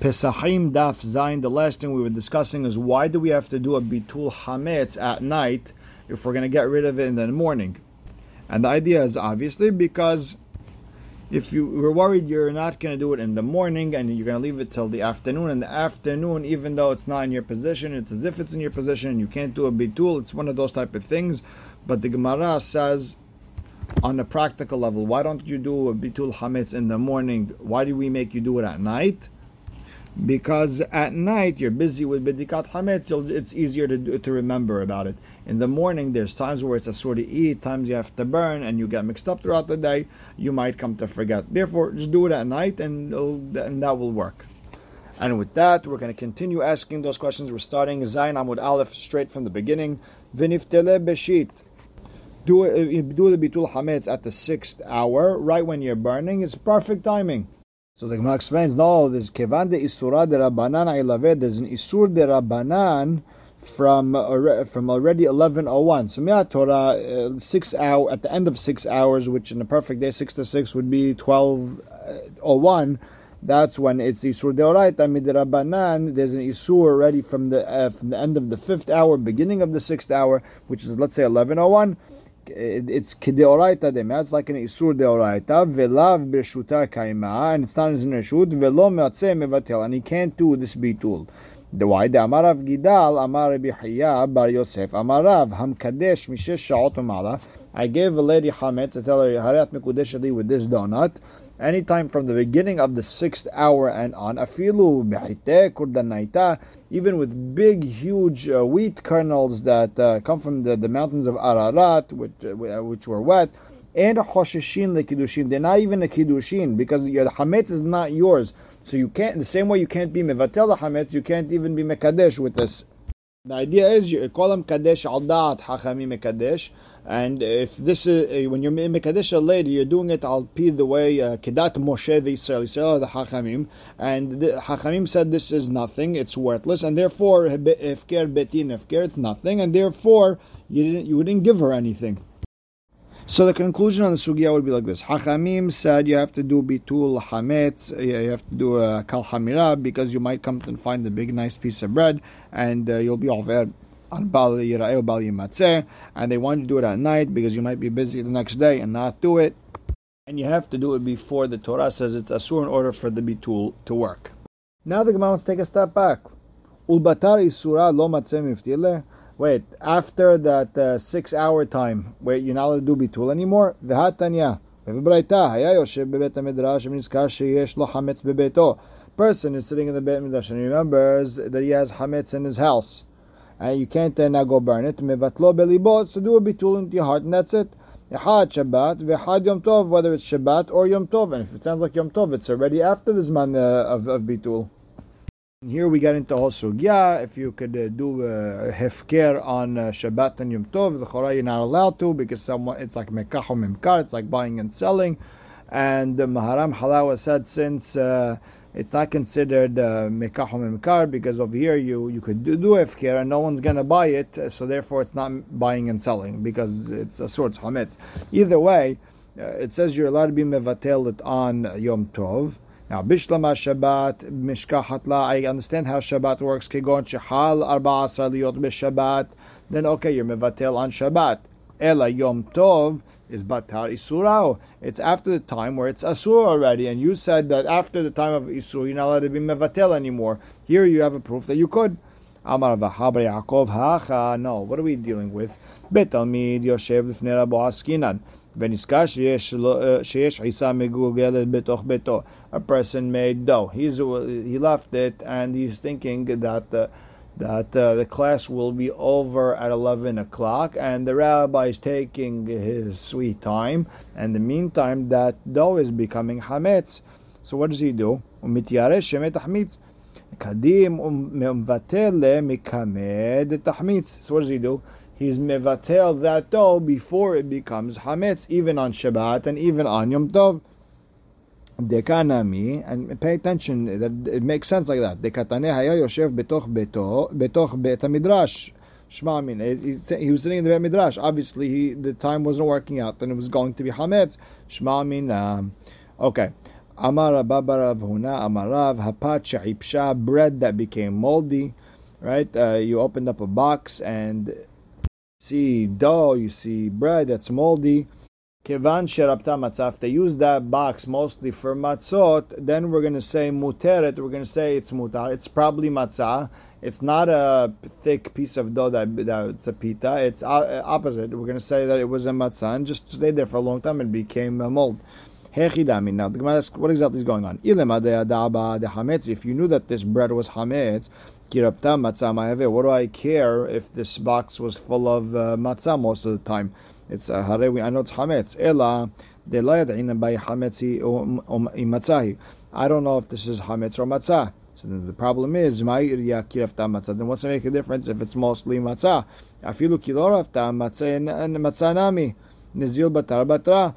Pesachim Daf Zayin. The last thing we were discussing is why do we have to do a bitul hametz at night if we're going to get rid of it in the morning? And the idea is obviously because if you were worried you're not going to do it in the morning and you're going to leave it till the afternoon, in the afternoon, even though it's not in your position, it's as if it's in your position and you can't do a bitul. It's one of those type of things. But the Gemara says on a practical level, why don't you do a bitul hametz in the morning? Why do we make you do it at night? Because at night you're busy with bidikat hametz, it's easier to to remember about it. In the morning, there's times where it's a sort of eat, times you have to burn, and you get mixed up throughout the day. You might come to forget. Therefore, just do it at night, and and that will work. And with that, we're going to continue asking those questions. We're starting Zayin Amud Aleph straight from the beginning. Viniftele beshit. Do uh, do the bitul hametz at the sixth hour, right when you're burning. It's perfect timing. So the Gemara explains, no, there's kevan de isura de rabbanan ailaved. There's an isur de rabbanan from from already 1101. So Mia Torah uh, six hour at the end of six hours, which in a perfect day six to six would be 1201. That's when it's isur deoraita midrabanan. There's an isur already from the uh, from the end of the fifth hour, beginning of the sixth hour, which is let's say 1101 it's kideoraita dema. It's like an isur deoraita. Velav b'shuta kaima, and it's not as in reshut. Velo meatzeh mevatel, and he can't do this bitul. The why? The Amarav Gidal, Amar Rabbi Bar Yosef, Amarav Hamkadesh Mishesh Shaot Umala. I gave a lady chametz. I tell her Harat Mekudeshali with this donut. Anytime from the beginning of the sixth hour and on, afilu kurdanaita, even with big, huge uh, wheat kernels that uh, come from the, the mountains of Ararat, which, uh, which were wet, and choshishin lekidushin. They're not even a kiddushin because your hametz is not yours. So you can't. In the same way you can't be mevatel the hametz, you can't even be mekadesh with this. The idea is you call them kadesh al da'at hachami mekadesh, and if this is uh, when you're mekadesh a lady, you're doing it al pi the way uh, kedat Moshe v'Yisrael, Yisrael the hachamim, and the hachamim said this is nothing, it's worthless, and therefore ifker betin ifker, it's nothing, and therefore you didn't you wouldn't give her anything. So the conclusion on the sugya would be like this: Hachamim said you have to do bitul hametz, you have to do a kal hamira because you might come and find a big nice piece of bread and uh, you'll be over on bal yira'eh bal yimatzeh, and they want you to do it at night because you might be busy the next day and not do it. And you have to do it before the Torah says it's asur in order for the bitul to work. Now the Gemara wants to take a step back. Ulbatar isura lo matzeh Wait, after that uh, six hour time where you're not allowed to do bitul anymore, v'hatanya. Person is sitting in the Beit Midrash and remembers that he has hametz in his house. And you can't uh, now go burn it. Mevatlo belibot, so do a bitul into your heart and that's it. Echad Shabbat, v'echad Yom Tov, whether it's Shabbat or Yom Tov. And if it sounds like Yom Tov, it's already after the Zman uh, of, of bitul. Here we get into whole sugya. If you could uh, do uh, hefker on uh, Shabbat and Yom Tov, the Chorah you're not allowed to because someone it's like mekachom mimkar, it's like buying and selling. And the Maharam Halawa said since uh, it's not considered uh, mekachom mimkar because over here you you could do, do hefker and no one's gonna buy it, so therefore it's not buying and selling because it's a sort of hametz. Either way, uh, it says you're allowed to be mevatel on Yom Tov. Now, Bishlama Shabbat, Mishkahat La, I understand how Shabbat works. Kegon Shehal Arba Liyot B'Shabbat. Then, okay, you're Mevatel on Shabbat. Ela Yom Tov is Batar Isurao. It's after the time where it's Asur already. And you said that after the time of Isur, you're not allowed to be Mevatel anymore. Here you have a proof that you could. Amar Vahabre Yaakov Hacha. No, what are we dealing with? Betalmid Yoshev Lifnei Rabo. ונזכר שיש, שיש עיסה מגולגלת בתוך ביתו. A person made dough. He's, he left it and he's thinking that the, that uh, the class will be over at 11 o'clock and the rabbi is taking his sweet time and in the meantime that dough is becoming hametz. So what does he do? ומתיירש שמת החמיץ. קדים ומבטל מכמד את החמיץ. So what does he do? He's mevatel that dough before it becomes hametz, even on Shabbat and even on Yom Tov. Dekanami, and pay attention, that it makes sense like that. Dekatane haya yoshev betoch beto, betoch bet midrash. Shema Amin. He was sitting in the Bet Midrash. Obviously, he, the time wasn't working out, and it was going to be Hametz. Shema Amin. Um, okay. Amar Babarav Huna Amarav Hapat Sha'ipsha, bread that became moldy, right? Uh, you opened up a box and see dough, you see bread that's moldy. Kevan sherapta matzah. They use that box mostly for matzot, then we're going to say muteret. We're going to say it's mutar. It's probably matzah. It's not a thick piece of dough that, that it's a pita. It's opposite. We're going to say that it was a matzah and just stayed there for a long time and became a mold. Now the Gemara asks, what exactly is going on? If you knew that this bread was hametz, what do I care if this box was full of uh, matzah most of the time? It's uh, I know it's hametz. Ela by hametzi matzahi. I don't know if this is hametz or matzah. So then the problem is, my kirafta matzah then what's to make a difference if it's mostly matzah? Afilu kilorafta matzah and matzah nami. Nizil batar batra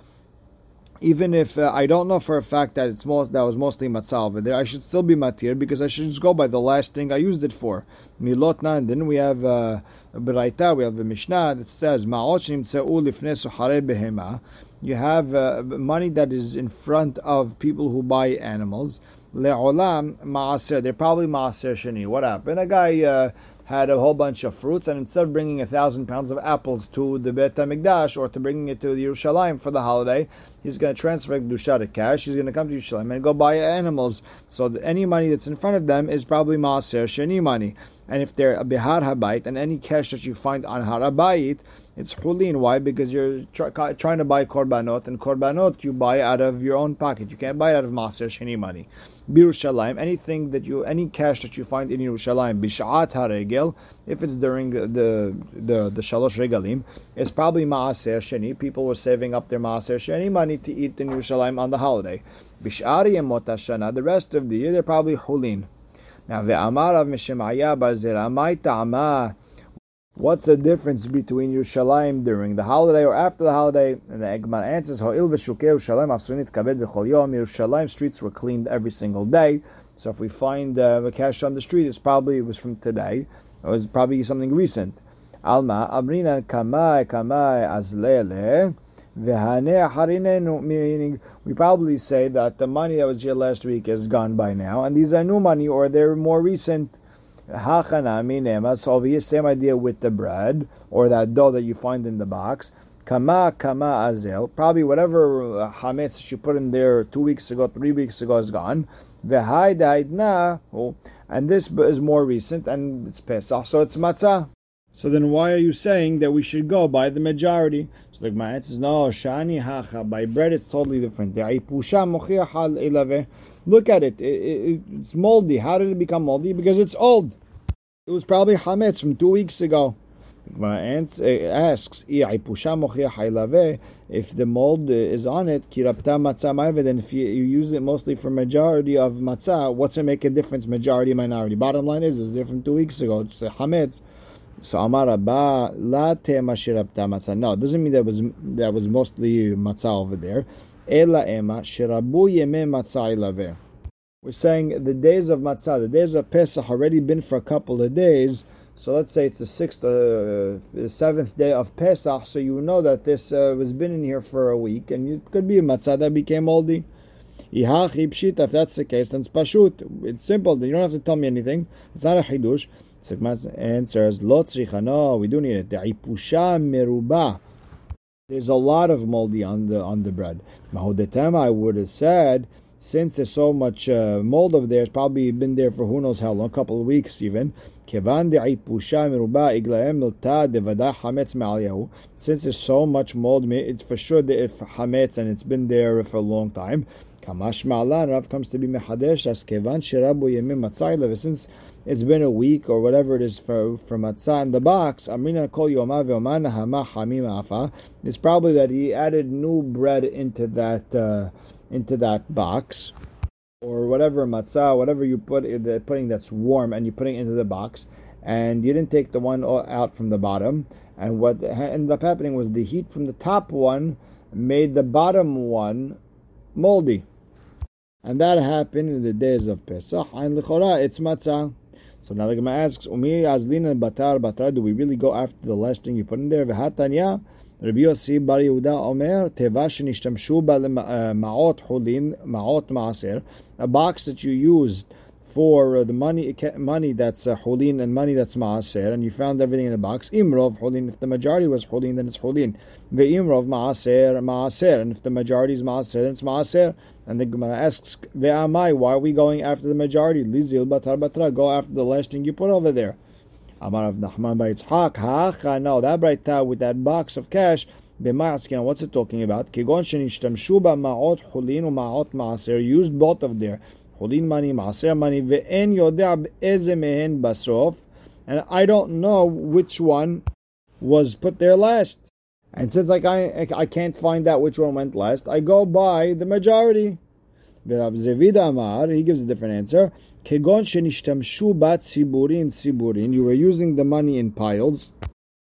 even if uh, I don't know for a fact that it's most that was mostly matzah there, I should still be matir because I should just go by the last thing I used it for. Milotna, and then we have uh, Beraita, we have a Mishnah that says You have uh, money that is in front of people who buy animals. Le'olam ma'aser. They're probably ma'aser sheni. What happened? A guy. Uh, had a whole bunch of fruits, and instead of bringing a thousand pounds of apples to the Beit HaMikdash or to bringing it to the Yerushalayim for the holiday, he's going to transfer Kedusha to cash. He's going to come to Yerushalayim and go buy animals. So any money that's in front of them is probably Maaser Sheni money. And if they're a Bihar Habayit, and any cash that you find on Harabayit, it's Hulin. Why? Because you're try, trying to buy Korbanot, and Korbanot you buy out of your own pocket. You can't buy out of Maaser Sheni money. Birushalayim, anything that you, any cash that you find in Yerushalayim, bishat haregel, if it's during the the the shalosh regalim, it's probably maaser sheni. People were saving up their maaser sheni money to eat in Yerushalayim on the holiday. Bishari and the rest of the year they're probably hulin. Now ve'amar of Mishemaya barzera, my ta'ama What's the difference between Yerushalayim during the holiday or after the holiday? And the Egman answers, Ha'il Yerushalayim asunit kabed b'chol yom. Yerushalayim streets were cleaned every single day. So if we find uh, a cash on the street, it's probably it was from today. It was probably something recent. Alma amrina kamai kamai azlele. Meaning, we probably say that the money that was here last week is gone by now, and these are new money or they're more recent. Hachanami nema. So over same idea with the bread or that dough that you find in the box. Kama kama azel. Probably whatever uh, hametz she put in there two weeks ago, three weeks ago is gone. V'hai daidna. Oh, and this is more recent and it's Pesach, so it's matzah. So then why are you saying that we should go by the majority? So the Gemara says, no, shani hacha. By bread it's totally different. Look at it. It, it. It's moldy. How did it become moldy? Because it's old. It was probably hametz from two weeks ago. My aunt eh, asks, if the mold eh, is on it, then if you, use it mostly for majority of matzah, what's it make a difference, majority, minority? Bottom line is, it was different two weeks ago. It's hametz. So Amar Abba la Tema Shirabta matzah. No, it doesn't mean that was that was mostly matzah over there. Ela ema shirabu yeme matzah We're saying the days of matzah, the days of Pesach already been for a couple of days. So let's say it's the sixth, uh, the seventh day of Pesach. So you know that this uh, was been in here for a week, and it could be a matzah that became moldy. If that's the case, then it's pashut. It's simple. You don't have to tell me anything. It's not a hidush. Sigma's answers, Lo No, we do need it. Da'ipusha meruba. There's a lot of moldy on the on the bread. Mahudetema, I would have said, since there's so much uh, mold over there, it's probably been there for who knows how long, a couple of weeks even. Since there's so much mold, it's for sure that if hametz and it's been there for a long time. Kamash Ma'alan, Rav comes to be Mehadesh, as Kevan Shirabu Yemim Matzai since it's been a week or whatever it is for, for matzah in the box, Amrina Kol Yoma Ve'omana Hama Hamim Afa, it's probably that he added new bread into that, uh, into that box or whatever matzah, whatever you put in the pudding that's warm and you putting it into the box, and you didn't take the one out from the bottom. And what ended up happening was the heat from the top one made the bottom one moldy. And that happened in the days of Pesach. And lichora, it's matzah. So now the Gemara asks, Umi azlin batar batar, do we really go after the last thing you put in there? V'hatanya, Rabbi Yossi Bar Yehuda Omer, Teva shenishtamshu ba uh, ma'ot hulin, ma'ot ma'aser, a box that you used for the money money that's uh, hulin and money that's maaser, and you found everything in the box. Imrov hulin. If the majority was hulin, then it's hulin. Ve'imrov maaser maaser, and if the majority is maaser, then it's maaser. And the Gemara asks, Ve'amai, why are we going after the majority? Lizil batar batra, go after the last thing you put over there. Amar of Nachman by Yitzhak, ha'acha, no, that right with that box of cash, B'ma'askin, what's it talking about? Kigon shenishtamshu ba ma'ot hulin ma'ot maaser, used both of there. And I don't know which one was put there last. And since like I, I can't find out which one went last, I go by the majority. Rab Zevida Amar, he gives a different answer. You were using the money in piles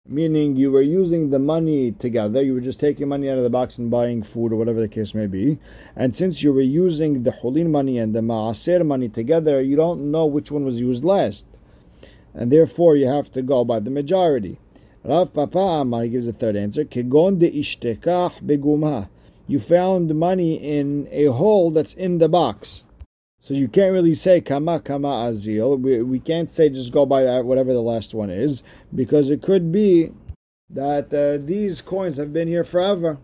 meaning you were using the money together, you were just taking money out of the box and buying food or whatever the case may be. And since you were using the hulin money and the ma'aser money together, you don't know which one was used last. And therefore you have to go by the majority. Rav Papa Amar gives a third answer. Kegon de ishtekach begumah. You found money in a hole that's in the box. So you can't really say kama kama azil. We, we can't say just go by that, whatever the last one is, because it could be that uh, these coins have been here forever.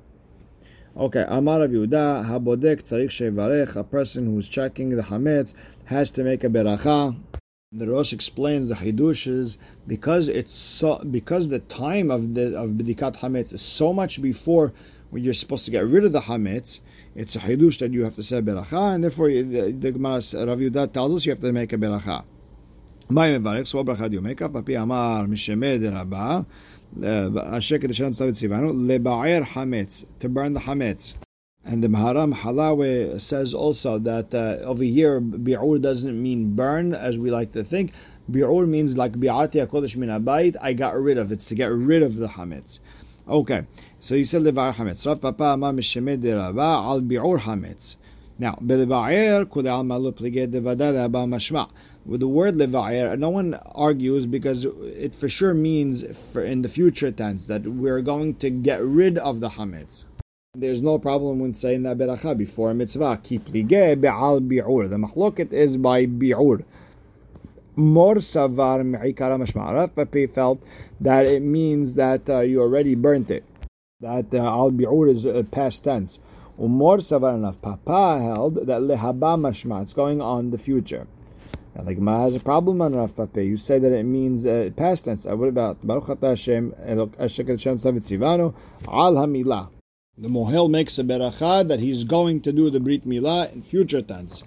Okay, Amar Yehuda, habodek tzarich shevarech. A person who's checking the hametz has to make a beracha. The Rosh explains the hidushes because it's so because the time of the of bedikat hametz is so much before when you're supposed to get rid of the hametz it's a hidush that you have to say beracha, and therefore the, the Gemara Rav Yudah tells us you have to make a beracha. מה מברך? סו ברכה דיומי כף, בפי אמר משמי דרבה, השקט אשר נצטווה ציוונו, לבער חמץ, to burn the chametz. And the Maharam Halawe says also that uh, over here, bi'ur doesn't mean burn, as we like to think. Bi'ur means like bi'ati HaKodesh min abayit, I got rid of. It's to get rid of the chametz. Okay, so you said levar hametz. Rav Papa amar mishemed derava al bi'ur hametz. Now, belevayer kule al malu pliged devada leba mashma. With the word levayer, no one argues because it for sure means for in the future tense that we're going to get rid of the hametz. There's no problem when saying that beracha before mitzvah. Ki plige be'al bi'ur. The machloket is by bi'ur. Mor savar me'ikara mashma. Rav Papi felt that it means that uh, you already burnt it. That uh, al bi'ur is uh, past tense. Umor enough. Papa held that lehaba mashma. It's going on the future. Now, the Gemara has a problem on Rav Pape. You say that it means uh, past tense. Uh, what about Baruch Hashem Hashem Tzivanu Al Hamilah? The Mohel makes a beracha that he's going to do the Brit Milah in future tense.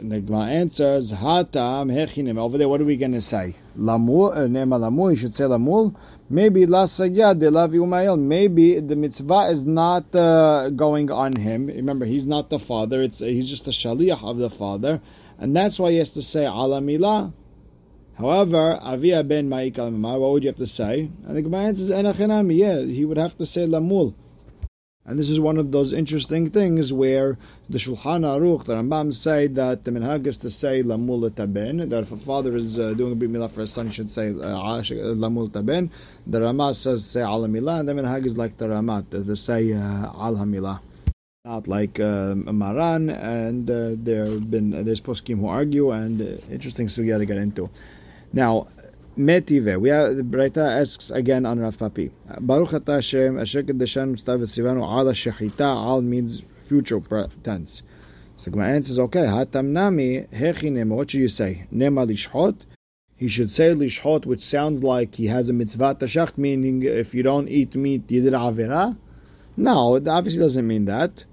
The Gemara answers, Hatam hechinim. Over there, what are we going to say? Lamul, uh, nema lamul, you should say lamul. Maybe la de lavi umayel. Maybe the mitzvah is not uh, going on him. Remember, he's not the father. It's He's just the shaliach of the father. And that's why he has to say ala milah. However, avia ben ma'ikal what would you have to say? And the Gemara answers, enachinami. Yeah, he would have to say lamul. And this is one of those interesting things where the Shulchan Aruch, the Rambam say that the minhag is to say lamul taben. That if a father is uh, doing a milah for his son, he should say uh, lamul taben. The Ramah says say al milah, and the minhag is like the Ramah to say uh, al hamilah. Not like uh, Maran, and uh, there have been there's poskim who argue, and uh, interesting sugya to get into. Now, Metive. We have the Braita asks again on Rav Papi. Baruch Ata Hashem, Asher Kedeshan Mustav Sivanu Ala Shechita. Al means future tense. So my answer is okay. Hatam Nami Hechinem. What should you say? Nema Lishhot. He should say Lishhot, which sounds like he has a mitzvah tashacht, meaning if you don't eat meat, you did avera. No, it obviously doesn't mean that.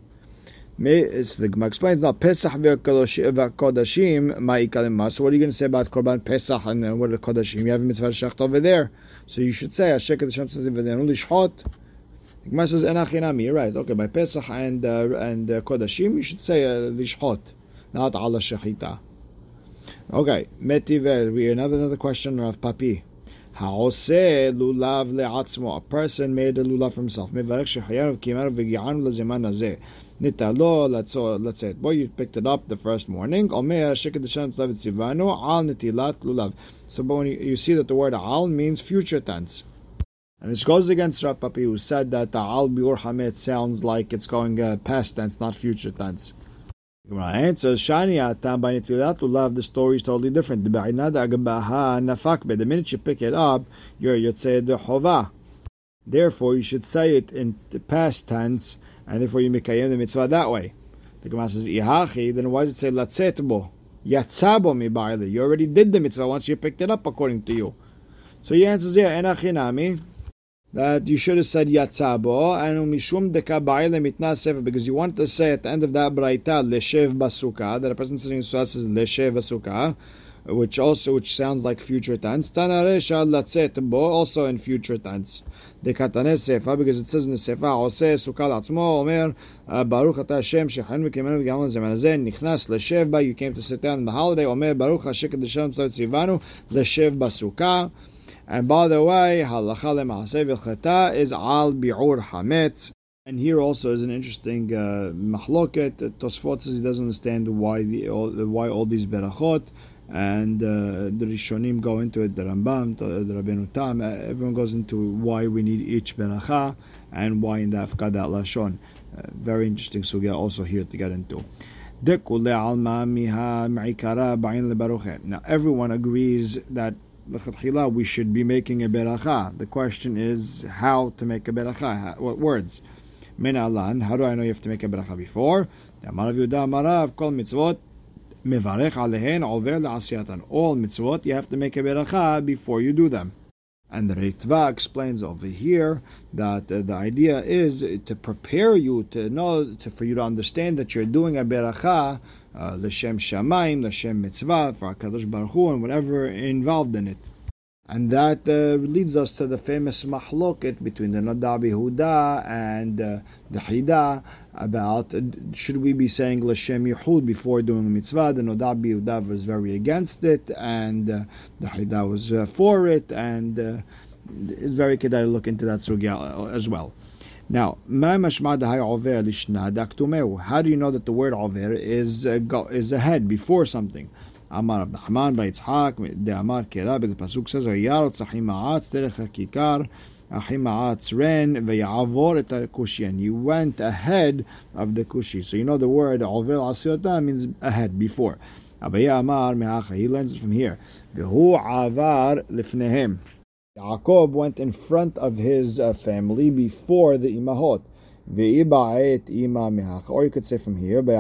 It's the Gemara explains now Pesach v'kodashim ma'ikalim So what are you going to say about Korban Pesach and uh, what are the Kodashim? You have a mitzvah shecht over there, so you should say Hashem Kedashim v'nenu lishchot. The Gemara says enachinami. You're right. Okay, by Pesach and uh, and uh, Kodashim, you should say uh, lishchot, not ala shechita. Okay, metive. We another another question of Papi. Ha'oseh lulav le'atzmo. A person made a lulav for himself. Mevarech shechayav kimar v'gi'an l'zeman hazeh. Nitalo, say, it. boy, you picked it up the first morning. Omer sheket Hashem tzavet sivanu nitilat lulav. So, but when you, see that the word al means future tense, And this goes against Rav Papi, who said that al biur hamet sounds like it's going uh, past tense, not future tense. Gemara answers, Shani atam by netilat love. The story is totally different. The minute you pick it up, you're yotzei the chova. Therefore, you should say it in the past tense, and therefore you mikayem the mitzvah that way. The Gemara says, Ihachi, then why does it say latzetbo? Yatzabo mi You already did the mitzvah once you picked it up, according to you. So he answers, yeah, enachinami that you should have said yatzabo and mishum deka mitna sefer because you want to say at the end of that braita leshev basuka that a person sitting in says leshev basuka which also which sounds like future tense. Also in future tense. Dekatane sefa, because it says in the sefa, Ose sukal atzmo, Omer, uh, Baruch ata Hashem, shechanu v'kimenu v'gamon zeman hazeh, nichnas leshev ba, you came to sit down in the holiday, Omer, Baruch hashek adeshem tzot zivanu, leshev basukah. And by the way, halacha lemaaseh v'chata is al bi'ur hametz. And here also is an interesting uh, mahloket. Tosfot says he doesn't understand why the all, why all these berachot and uh, the Rishonim go into it. The Rambam, the Rabbeinu Tam, uh, everyone goes into why we need each beracha and why in the Afkadat Lashon. Uh, very interesting sugya also here to get into. Now everyone agrees that we should be making a beracha. The question is how to make a beracha. What words? How do I know you have to make a beracha before? Mitzvot mevarech alehen over le'asiyatan. All mitzvot you have to make a beracha before you do them. And the Ritva explains over here that uh, the idea is to prepare you to know, to, for you to understand that you're doing a beracha uh, l'shem shamayim, l'shem mitzvah, for HaKadosh Baruch Hu, and whatever involved in it. And that uh, leads us to the famous mahloket between the Noda BiYehuda and uh, the Hida about uh, should we be saying L'Shem Yehud before doing a mitzvah. The Noda BiYehuda was very against it, and uh, the Hida was uh, for it, and uh, it's very good to look into that sugya as well. Now, how do you know that the word over is uh, is ahead before something? Amar Abdahman by Itzhak, the Amar Kerab, the Pasuk says, Vayarotz Ahimaatz derech hakikar, Ahimaatz ran, Vayavor et And He went ahead of the Kushi. So you know the word Ovel Asiyotah means ahead, before. Abaya Amar Meacha, he learns it from here. Vehu Avar Lifnehem. Yaakov went in front of his uh, family before the Imahot. Or you could say from here, Their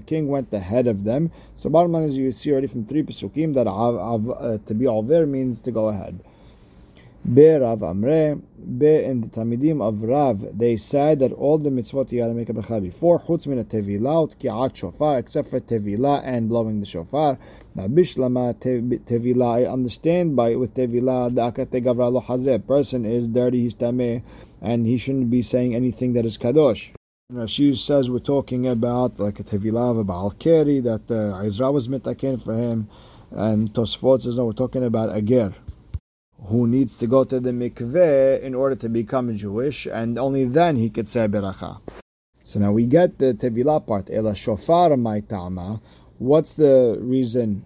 king went ahead of them. So bottom line is you see already from three pesukim that uh, to be over means to go ahead. Be Rav Amre, Be in the Tamidim of Rav, they said that all the mitzvot you gotta make a bracha before, chutz min tevilah, utki'at shofar, except for tevilah and blowing the shofar. Now, bishlama tevilah, I understand by with tevilah, the akate gavra lo hazeh, person is dirty, he's tameh, and he shouldn't be saying anything that is kadosh. She says we're talking about like a tevilah of a Baal Keri, that uh, Ezra was mitaken for him, and Tosfot says no, we're talking about a ger who needs to go to the mikveh in order to become Jewish, and only then he could say beracha. So now we get the tevilah part. Ela shofar ta'ama. What's the reason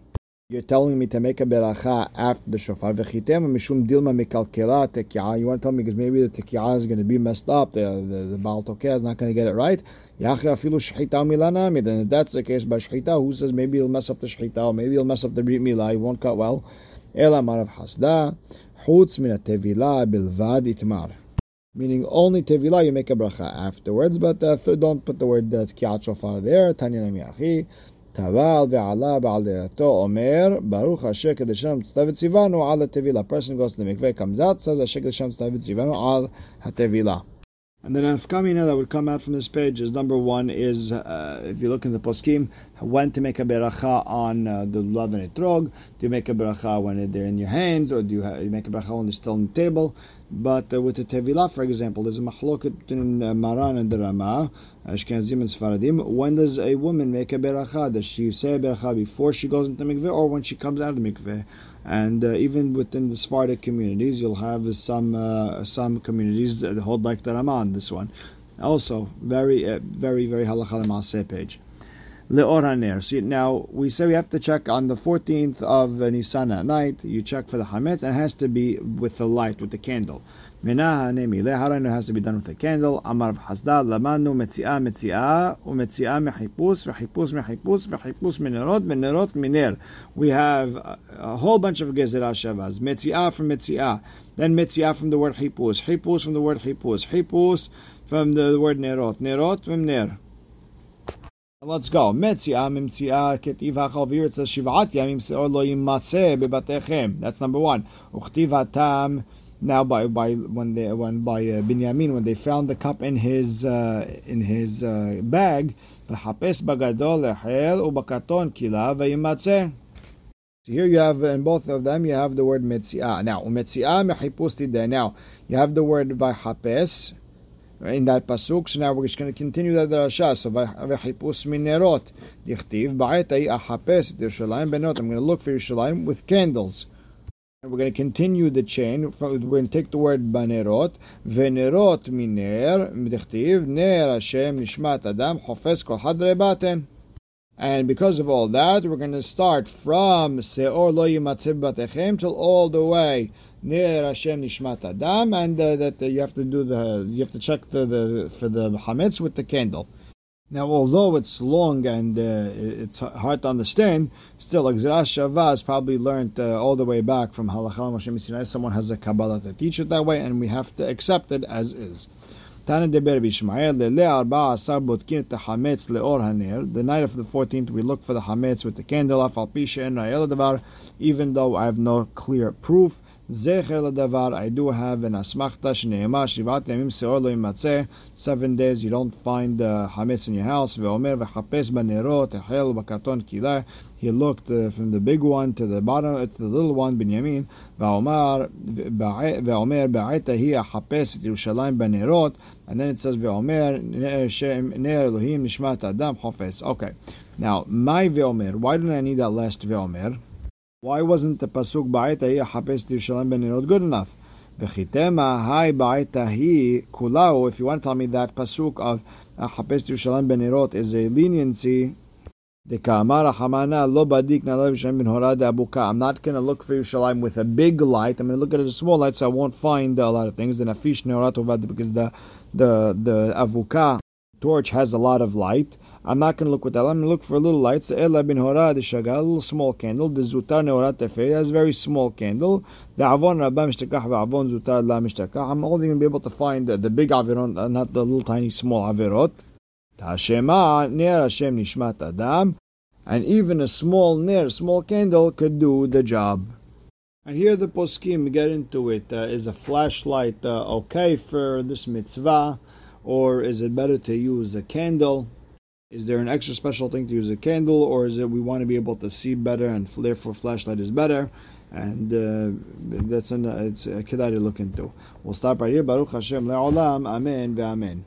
you're telling me to make a beracha after the shofar? V'chitem mishum dilma mikalkela tekiah. You want to tell me because maybe the tekiah is going to be messed up. The the, the Baal Tokeh is not going to get it right. Yachi afilu shchita milanami. Then if that's the case by shchita, who says maybe he'll mess up the shchita or maybe he'll mess up the brit milah? He won't cut well. אלא מרב חסדה, חוץ מן התבילה בלבד יתמר. Meaning only tevilah you make a bracha afterwards, but uh, don't put the word tkiat shofar there. Tanya nami Taval ve'ala ba'al de'ato omer baruch Hashem kedesham tztavet tzivanu al tevilah. Person goes to the mikveh, comes out, says Hashem kedesham tztavet tzivanu al ha-tevilah. And then Afkamina that would come out from this page is number one is uh, if you look in the poskim when to make a beracha on uh, the lulav and etrog. Do you make a beracha when they're in your hands, or do you, you make a beracha when they're still on the table? But uh, with the tevilah, for example, there's a machloket between uh, Maran and the Rama, Ashkenazim and Sfaradim. When does a woman make a beracha? Does she say a beracha before she goes into the mikveh, or when she comes out of the mikveh? And uh, even within the Sephardic communities, you'll have some uh, some communities that hold like the Rama on this one. Also, very, uh, very, very halacha page. Leor haner. So now we say we have to check on the 14th of Nisan at night. You check for the hametz, and it has to be with the light, with the candle. Minaha nemi le. How do I know it has to be done with a candle? Amar Hasda lamanu Metzia metziah umetziah mechipus v'chipus mechipus v'chipus minerot minerot miner. We have a, whole bunch of gezerah shavas. Metzia from Metzia. then Metzia from the word chipus, chipus from the word chipus, chipus from the word nerot, nerot from ner. Let's go. Metzia mimtzia ketiva chavir. It says shivat yamim seor lo yimatzeh bebatechem. That's number one. Uchtiva tam. Now, by by when they when by uh, Binyamin when they found the cup in his uh, in his uh, bag, v'chapes bagadol lehel ubakaton kila v'yimatzeh. So here you have in both of them you have the word metzia. Now metzia mechipus Now you have the word by hapes in that pasuk. So now we're just going to continue that drasha. So v'chipus minerot dichtiv ba'et ahapes Yerushalayim benot. I'm going to look for Yerushalayim with candles. And we're going to continue the chain. We're going to take the word banerot. Venerot miner dichtiv ner Hashem nishmat adam chofes kol hadre baten. And because of all that, we're going to start from Seor lo yimatzib batechem till all the way near Hashem Nishmat Adam, and uh, that uh, you have to do the you have to check the, the for the chametz with the candle. Now, although it's long and uh, it's hard to understand, still, Exeras Shava is probably learned uh, all the way back from Halachal Moshe Sinai. Someone has a Kabbalah to teach it that way, and we have to accept it as is. The night of the 14th, we look for the hametz with the candle, Afal Pisha and Davar, even though I have no clear proof. Zecher Ladavar, I do have an Asmachta Shneema Shivat Yamim Seolo Imatze, seven days you don't find uh, Hametz in your house. Veomer Vechapes Banero Tehel Bakaton Kila. He looked uh, from the big one to the bottom uh, to the little one, Binyamin. Veomer Ba'etahi Achapes Yerushalayim Banerot. And then it says Veomer Ner Elohim Nishmat Adam Hofes. Okay. Now, my Veomer, why don't I need that last Veomer? Why wasn't the pasuk ba'etahi hapes Yerushalayim benirot good enough? V'chitema hai ba'etahi kulau. If you want to tell me that pasuk of uh, hapes Yerushalayim benirot is a leniency, the Kamara Hamana lo badik ben abuka. I'm not going to look for Yerushalayim with a big light. I'm going to look at it a small light, so I won't find a lot of things. The nafish neorat because the the the avuka torch has a lot of light. I'm not going to look with that. I'm going to look for a little light. A little small candle. The Zutar Neorat Tefei, has a very small candle. The Avon Rabba Mishtakach, Avon Zutar La Mishtakach. I'm only going to be able to find the, the big Avirot, uh, not the little tiny small Avirot. Hashema, Ner Hashem Nishmat Adam. And even a small Ner, small candle, could do the job. And here the poskim get into it. Uh, is a flashlight uh, okay for this mitzvah, or is it better to use a candle? Is there an extra special thing to use a candle, or is it we want to be able to see better and therefore flashlight is better? And uh, that's an it's a kedai to look into. We'll stop right here. Baruch Hashem le'olam. Amen ve'amen.